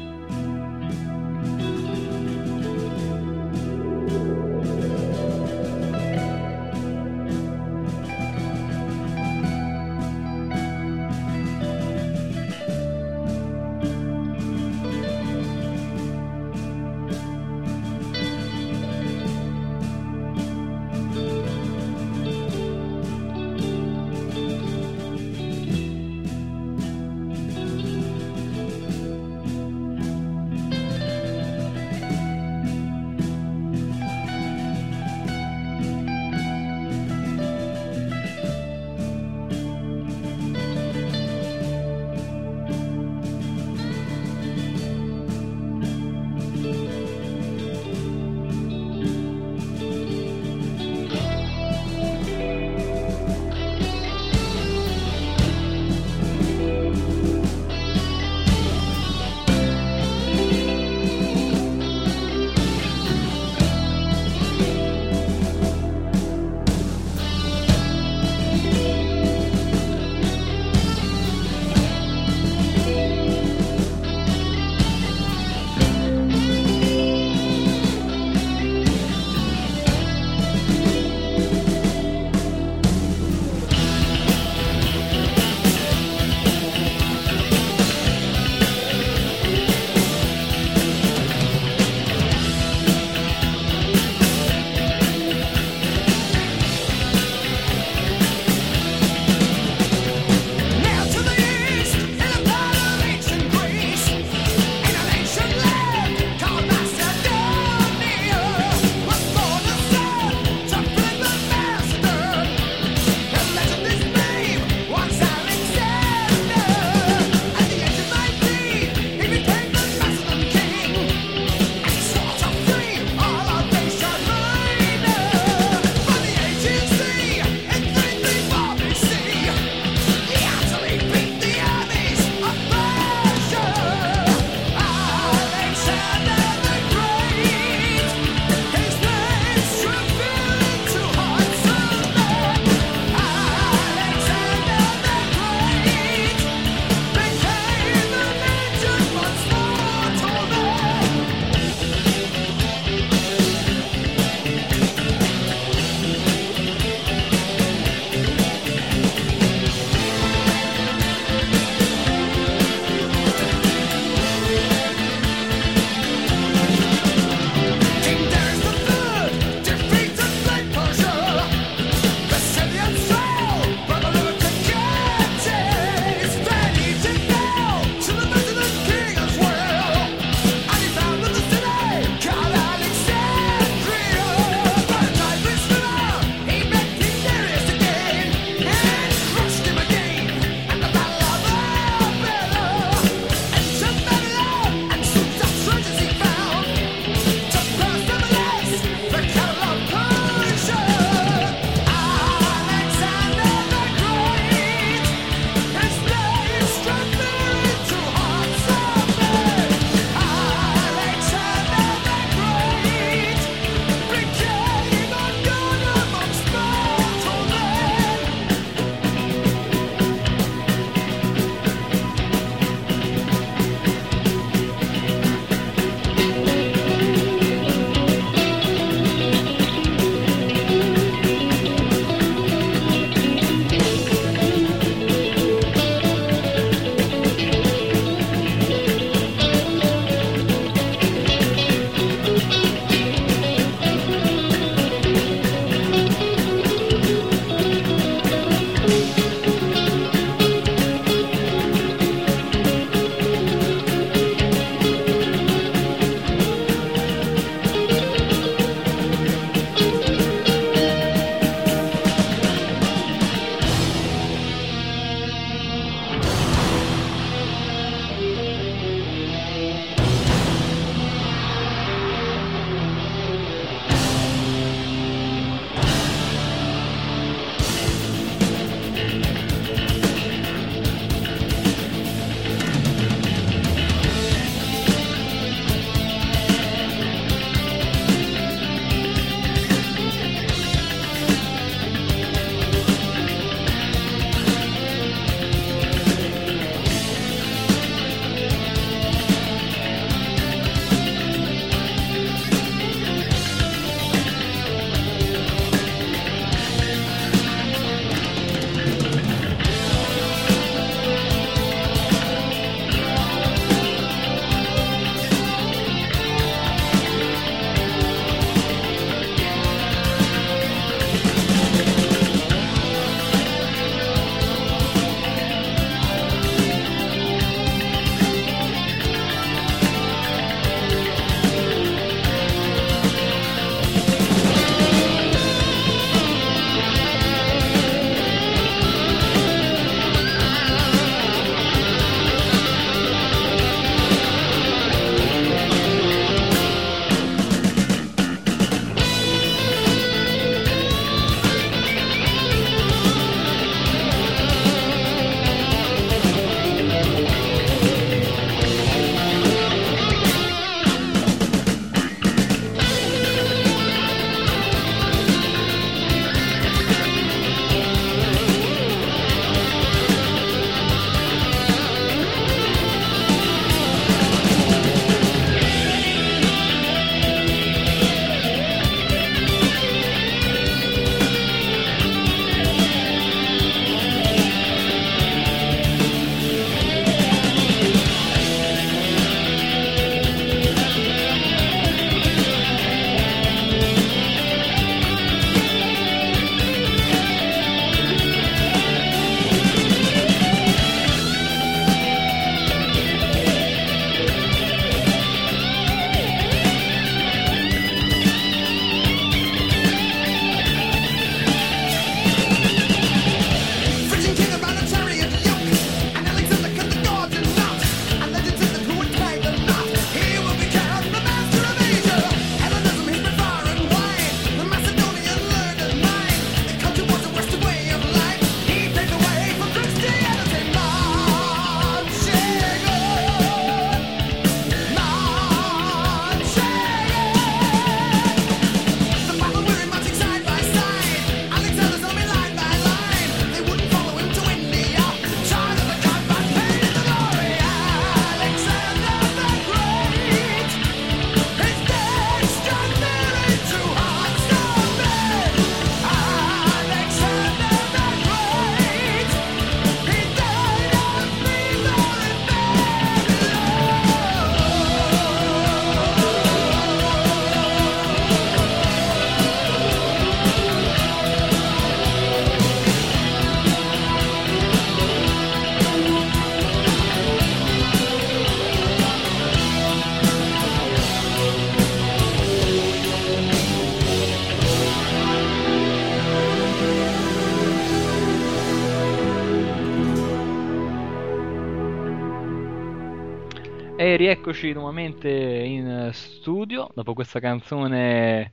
E rieccoci nuovamente in studio dopo questa canzone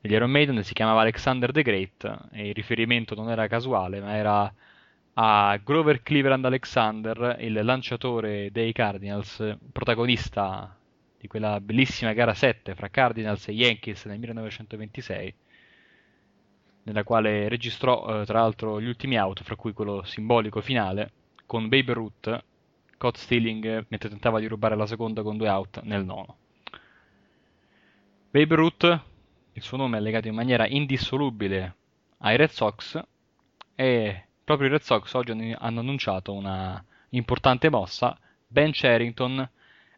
degli Iron Maiden si chiamava Alexander the Great e il riferimento non era casuale ma era a Grover Cleveland Alexander, il lanciatore dei Cardinals, protagonista di quella bellissima gara 7 fra Cardinals e Yankees nel 1926 nella quale registrò eh, tra l'altro gli ultimi out, fra cui quello simbolico finale, con Babe Ruth, caught stealing mentre tentava di rubare la seconda con due out nel nono. Babe Ruth, il suo nome è legato in maniera indissolubile ai Red Sox e proprio i Red Sox oggi hanno annunciato una importante mossa. Ben Charrington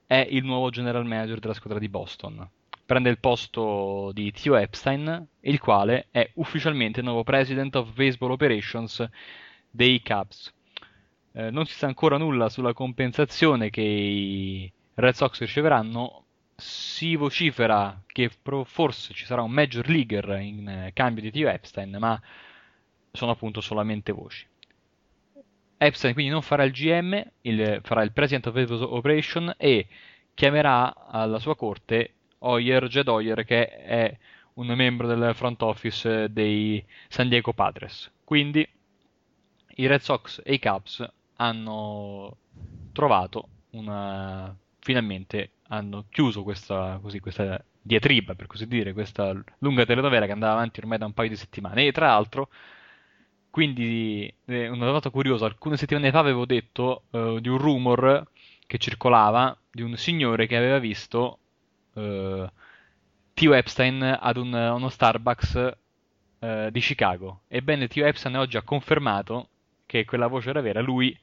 è il nuovo general manager della squadra di Boston prende il posto di Theo Epstein, il quale è ufficialmente il nuovo President of Baseball Operations dei Cubs. Eh, non si sa ancora nulla sulla compensazione che i Red Sox riceveranno. Si vocifera che forse ci sarà un major leaguer in eh, cambio di Theo Epstein, ma sono appunto solamente voci. Epstein quindi non farà il GM, il, farà il President of Baseball Operations e chiamerà alla sua corte Hoyer, Jed Hoyer, che è un membro del front office dei San Diego Padres. Quindi i Red Sox e i Cubs hanno trovato una finalmente hanno chiuso questa, così, questa diatriba, per così dire, questa lunga telenovela che andava avanti ormai da un paio di settimane. E tra l'altro, quindi, eh, una nota curiosa, alcune settimane fa avevo detto uh, di un rumor che circolava di un signore che aveva visto uh, Tio Epstein ad un, uno Starbucks uh, di Chicago. Ebbene, Tio Epstein oggi ha confermato che quella voce era vera, lui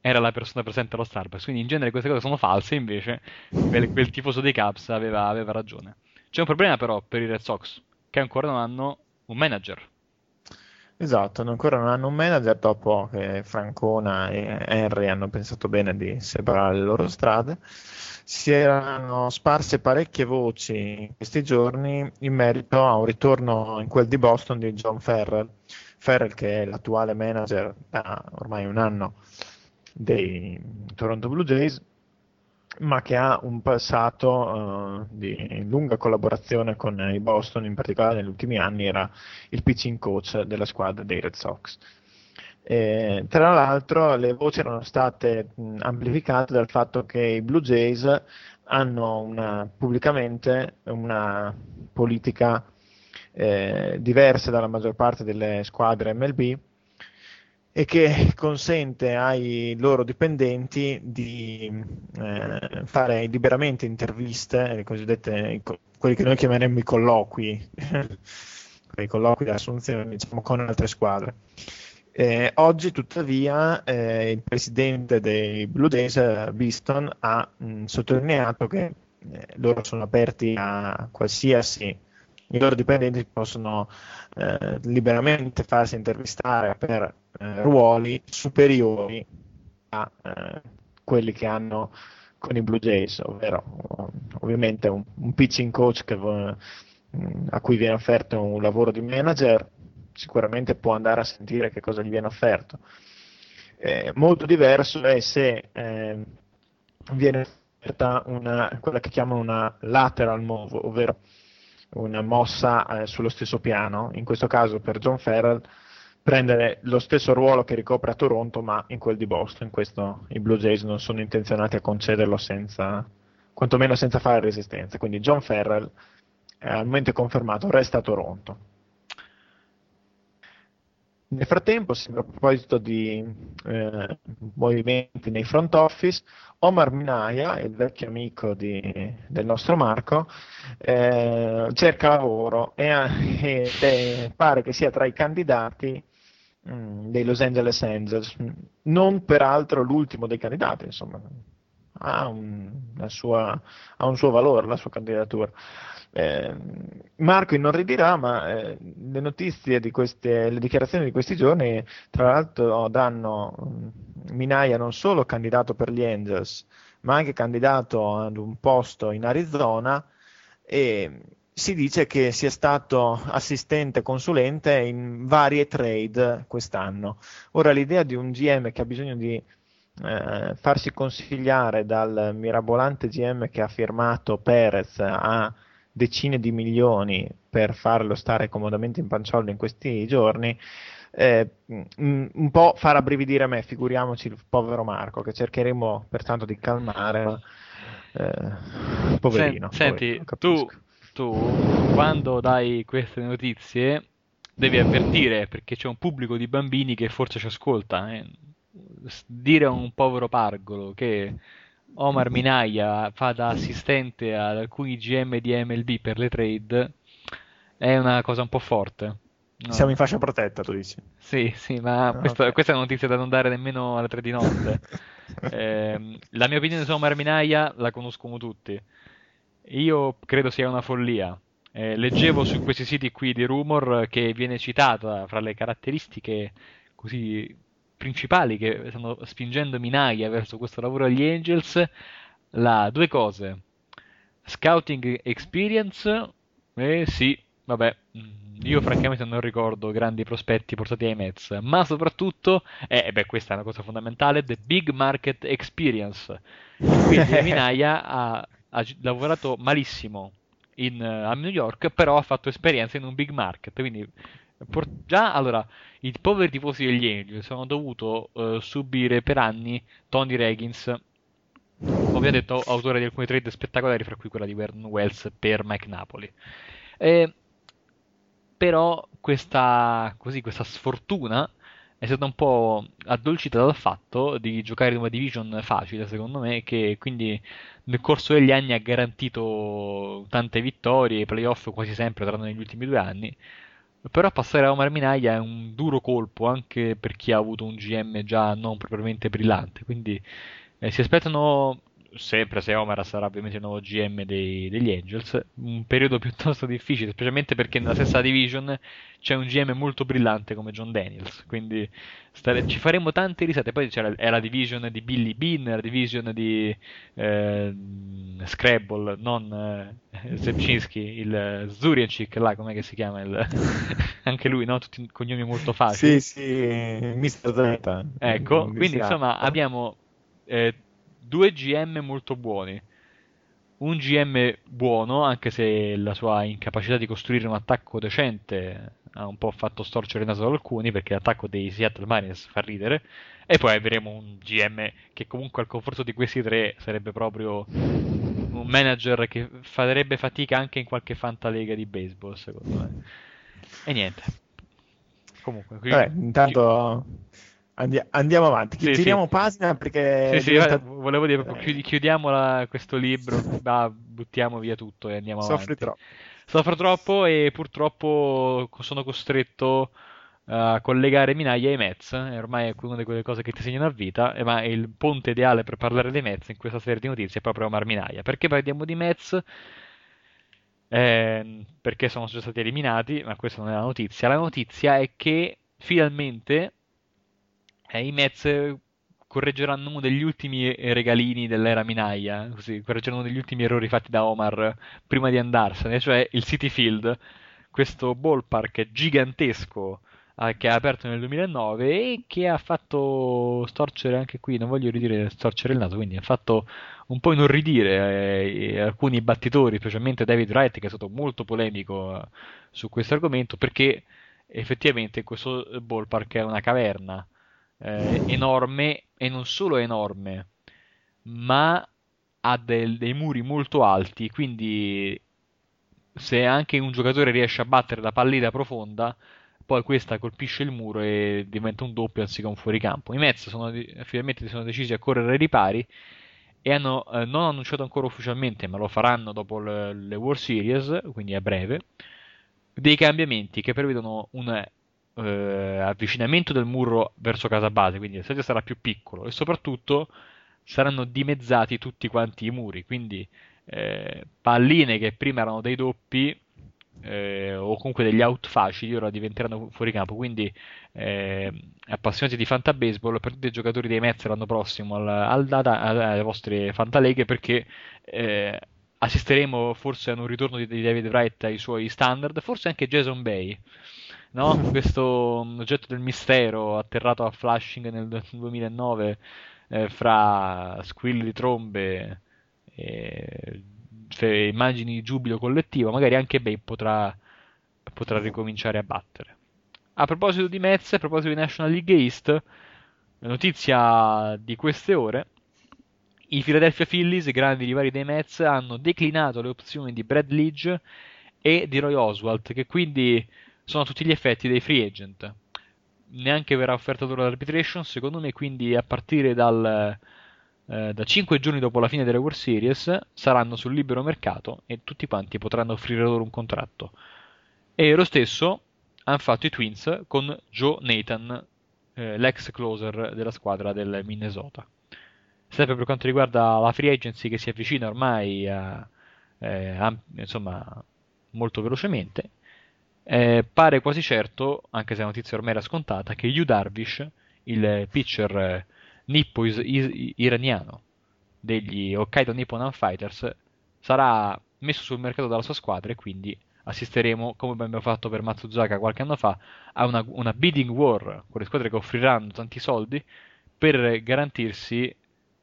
era la persona presente allo Starbucks. Quindi in genere queste cose sono false, invece quel, quel tifoso dei Cubs aveva, aveva ragione. C'è un problema però per i Red Sox, che ancora non hanno un manager. Esatto, ancora non hanno un manager dopo che Francona e Henry hanno pensato bene di separare le loro strade si erano sparse parecchie voci in questi giorni in merito a un ritorno in quel di Boston di John Ferrell. Ferrell che è l'attuale manager da ormai un anno dei Toronto Blue Jays, ma che ha un passato uh, di lunga collaborazione con i Boston, in particolare negli ultimi anni era il pitching coach della squadra dei Red Sox. Eh, tra l'altro le voci erano state mh, amplificate dal fatto che i Blue Jays hanno una, pubblicamente una politica eh, diversa dalla maggior parte delle squadre MLB e che consente ai loro dipendenti di eh, fare liberamente interviste, le cosiddette, quelli che noi chiameremmo i colloqui, *laughs* i colloqui di assunzione diciamo, con altre squadre. Eh, oggi, tuttavia, eh, il presidente dei Blue Days, Biston, ha mh, sottolineato che eh, loro sono aperti a qualsiasi, i loro dipendenti possono eh, liberamente farsi intervistare per eh, ruoli superiori a eh, quelli che hanno con i Blue Jays, ovvero ovviamente un, un pitching coach che, a cui viene offerto un lavoro di manager sicuramente può andare a sentire che cosa gli viene offerto. Eh, molto diverso è se eh, viene offerta una, quella che chiamano una lateral move, ovvero una mossa eh, sullo stesso piano, in questo caso per John Farrell prendere lo stesso ruolo che ricopre a Toronto ma in quel di Boston, questo i Blue Jays non sono intenzionati a concederlo senza, quantomeno senza fare resistenza, quindi John Farrell è al momento confermato, resta a Toronto. Nel frattempo, sempre a proposito di eh, movimenti nei front office, Omar Minaya, il vecchio amico di, del nostro Marco, eh, cerca lavoro e, e, pare che sia tra i candidati mh, mm, dei Los Angeles Angels, non peraltro l'ultimo dei candidati, insomma, ha un, sua, ha un suo valore la sua candidatura. Eh, Marco inorridirà, ma eh, le notizie di queste, le dichiarazioni di questi giorni, tra l'altro, danno mm, Minaya non solo candidato per gli Angels, ma anche candidato ad un posto in Arizona e si dice che sia stato assistente consulente in varie trade quest'anno. Ora l'idea di un GM che ha bisogno di eh, farsi consigliare dal mirabolante GM che ha firmato Perez a decine di milioni per farlo stare comodamente in panciollo in questi giorni, eh, un po' fa rabbrividire me, figuriamoci il povero Marco che cercheremo pertanto di calmare. Ma, eh, poverino. Senti, poverino, tu, tu quando dai queste notizie devi avvertire perché c'è un pubblico di bambini che forse ci ascolta. Eh. Dire a un povero pargolo che Omar Minaya fa da assistente ad alcuni GM di MLB per le trade è una cosa un po' forte. No. Siamo in fascia protetta, tu dici? Sì, sì, ma Ah, questa, ok. questa è una notizia da non dare nemmeno alle tre di notte. *laughs* Ehm, la mia opinione su Omar Minaya la conoscono tutti. Io credo sia una follia. Eh, leggevo su questi siti qui di rumor che viene citata fra le caratteristiche così principali che stanno spingendo Minaya verso questo lavoro agli Angels, la due cose. Scouting experience, eh sì, vabbè, mm, io francamente non ricordo grandi prospetti portati ai Mets, ma soprattutto, eh, beh, questa è una cosa fondamentale, the big market experience. Quindi Minaya *laughs* ha, ha lavorato malissimo in, eh, a New York, però ha fatto esperienza in un big market, quindi por- già allora i poveri tifosi degli Angels hanno dovuto eh, subire per anni Tony Reggins, ho detto, autore di alcune trade spettacolari, fra cui quella di Vernon Wells per Mike Napoli. Eh, però questa, così, questa sfortuna è stata un po' addolcita dal fatto di giocare in una division facile, secondo me, che quindi nel corso degli anni ha garantito tante vittorie, playoff quasi sempre, tranne negli ultimi due anni. Però passare a Omar Minaya è un duro colpo anche per chi ha avuto un GM già non propriamente brillante. Quindi eh, si aspettano, sempre se Omar sarà ovviamente il nuovo GM dei- degli Angels, un periodo *laughs* piuttosto difficile, specialmente perché nella stessa division c'è un GM molto brillante come John Daniels. Quindi stare- ci faremo tante risate. Poi c'è la, è la division di Billy Bean, la division di eh, Scrabble, non eh, Zebczynski, il Zuriancic, là com'è che si chiama? il- *laughs* Anche lui, no? Tutti cognomi molto facili. Sì, sì, Mister Z. Ecco, quindi insomma abbiamo eh, due GM molto buoni. Un GM buono, anche se la sua incapacità di costruire un attacco decente ha un po' fatto storcere il naso ad alcuni, perché l'attacco dei Seattle Mariners fa ridere. E poi avremo un GM che comunque al confronto di questi tre sarebbe proprio un manager che farebbe fatica anche in qualche fantalega di baseball, secondo me. E niente. Comunque, qui- Vabbè, intanto andi- andiamo avanti. Sì, Giriamo sì. pagina perché Sì, diventa- eh, volevo dire proprio chiudi- chiudiamo questo libro, va, buttiamo via tutto e andiamo soffri avanti. troppo. Soffro troppo e purtroppo sono costretto a collegare Minaglia ai Mets, e ormai è una di quelle cose che ti segnano a vita, eh, ma il ponte ideale per parlare dei Mets in questa serie di notizie è proprio Omar Minaglia. Perché parliamo di Mets? Eh, perché sono già stati eliminati, ma questa non è la notizia. La notizia è che finalmente eh, i Mets correggeranno uno degli ultimi regalini dell'era Minaglia, così, correggeranno uno degli ultimi errori fatti da Omar prima di andarsene, cioè il City Field, questo ballpark gigantesco eh, che ha aperto nel 2009 e che ha fatto storcere anche qui, non voglio ridire storcere il naso, quindi ha fatto un po' inorridire eh, alcuni battitori, specialmente David Wright, che è stato molto polemico eh, su questo argomento, perché effettivamente questo ballpark è una caverna eh, enorme e non solo enorme, ma ha del- dei muri molto alti, quindi se anche un giocatore riesce a battere la pallina profonda, poi questa colpisce il muro e diventa un doppio anziché un fuoricampo. I Mets sono, finalmente sono decisi a correre ai ripari e hanno eh, non annunciato ancora ufficialmente, ma lo faranno dopo le, le World Series, quindi a breve, dei cambiamenti che prevedono un eh, avvicinamento del muro verso casa base, quindi il stadio sarà più piccolo e soprattutto saranno dimezzati tutti quanti i muri, quindi eh, palline che prima erano dei doppi eh, o comunque degli out facili ora diventeranno fuori campo, quindi eh, appassionati di fantabaseball, prendete i giocatori dei Mets l'anno prossimo al, al data, alle vostre fantaleghe perché eh, assisteremo forse a un ritorno di, di David Wright ai suoi standard, forse anche Jason Bay, no? *laughs* Questo oggetto del mistero atterrato a Flushing nel 2009 eh, fra squilli di trombe e immagini di giubilo collettivo, magari anche Babe potrà, potrà ricominciare a battere. A proposito di Mets, a proposito di National League East, notizia di queste ore, i Philadelphia Phillies, grandi rivali dei Mets, hanno declinato le opzioni di Brad Leach e di Roy Oswald, che quindi sono tutti gli effetti dei free agent. Neanche verrà offerta loro l'arbitration, secondo me, quindi a partire dal, eh, da 5 giorni dopo la fine delle World Series saranno sul libero mercato e tutti quanti potranno offrire loro un contratto. E lo stesso hanno fatto i Twins con Joe Nathan, eh, l'ex closer della squadra del Minnesota. Sempre per quanto riguarda la free agency che si avvicina ormai a, eh, a, insomma, molto velocemente, eh, pare quasi certo, anche se la notizia ormai era scontata, che Yu Darvish, il pitcher eh, nippo-iraniano degli Hokkaido Nippon Fighters, sarà messo sul mercato dalla sua squadra e quindi assisteremo, come abbiamo fatto per Matsuzaka qualche anno fa, a una, una bidding war con le squadre che offriranno tanti soldi per garantirsi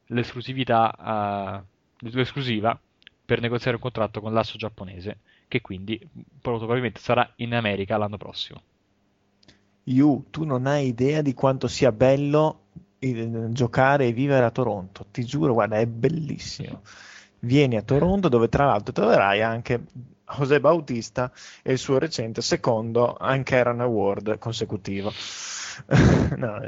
l'esclusività, uh, l'esclusiva per negoziare un contratto con l'asso giapponese, che quindi probabilmente sarà in America l'anno prossimo. Yu, tu non hai idea di quanto sia bello giocare e vivere a Toronto. Ti giuro, guarda, è bellissimo. Vieni a Toronto, dove tra l'altro troverai anche José Bautista e il suo recente secondo anche Aaron Award consecutivo. *laughs* no,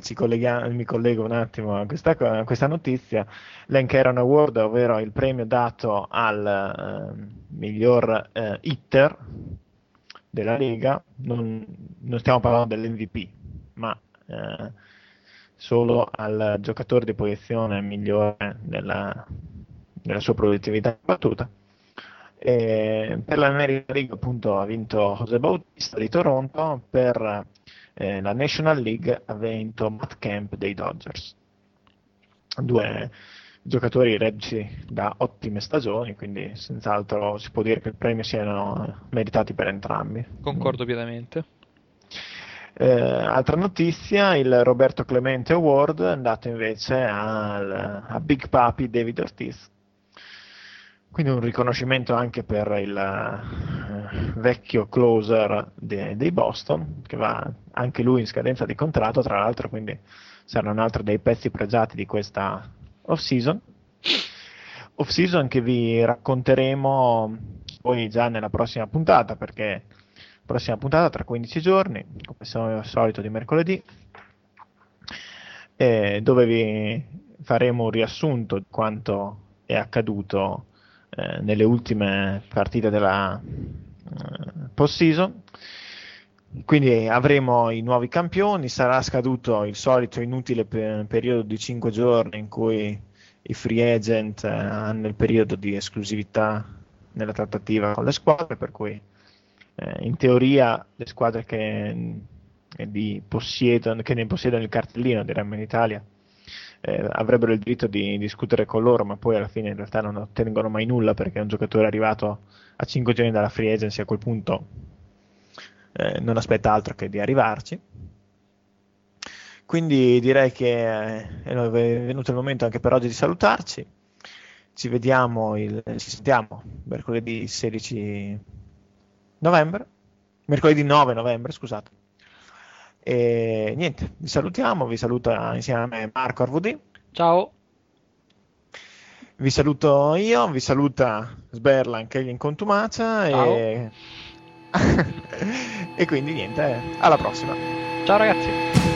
ci colleghiamo, mi collego un attimo a questa, a questa notizia. L'Enkeron Award, ovvero il premio dato al uh, miglior uh, hitter della Lega, non, non stiamo parlando dell'MVP, ma uh, solo al giocatore di posizione migliore della, della sua produttività battuta. E per l'America League appunto ha vinto José Bautista di Toronto, per eh, la National League ha vinto Matt Camp dei Dodgers. Due giocatori reggi da ottime stagioni, quindi senz'altro si può dire che il premio siano meritati per entrambi. Concordo pienamente. Eh, altra notizia, il Roberto Clemente Award è andato invece al, a Big Papi David Ortiz. Quindi un riconoscimento anche per il vecchio closer de, dei Boston, che va anche lui in scadenza di contratto, tra l'altro, quindi sarà un altro dei pezzi pregiati di questa off-season. Off-season che vi racconteremo poi già nella prossima puntata, perché prossima puntata tra 15 giorni, come al solito di mercoledì, eh, dove vi faremo un riassunto di quanto è accaduto eh, nelle ultime partite della post-season. Quindi avremo i nuovi campioni, sarà scaduto il solito inutile per, periodo di 5 giorni in cui i free agent eh, hanno il periodo di esclusività nella trattativa con le squadre, per cui eh, in teoria le squadre che, eh, possiedono, che ne possiedono il cartellino, diremmo in Italia, eh, avrebbero il diritto di discutere con loro, ma poi alla fine in realtà non ottengono mai nulla perché un giocatore arrivato a 5 giorni dalla free agency a quel punto eh, non aspetta altro che di arrivarci. Quindi direi che eh, è venuto il momento anche per oggi di salutarci. Ci vediamo, il, ci sentiamo mercoledì 16 novembre, mercoledì 9 novembre, scusate. E niente, vi salutiamo, vi saluta insieme a me Marco Arvudi. Ciao. Vi saluto io, vi saluta Sberlan che è in contumacia e... *laughs* e quindi niente, alla prossima. Ciao ragazzi.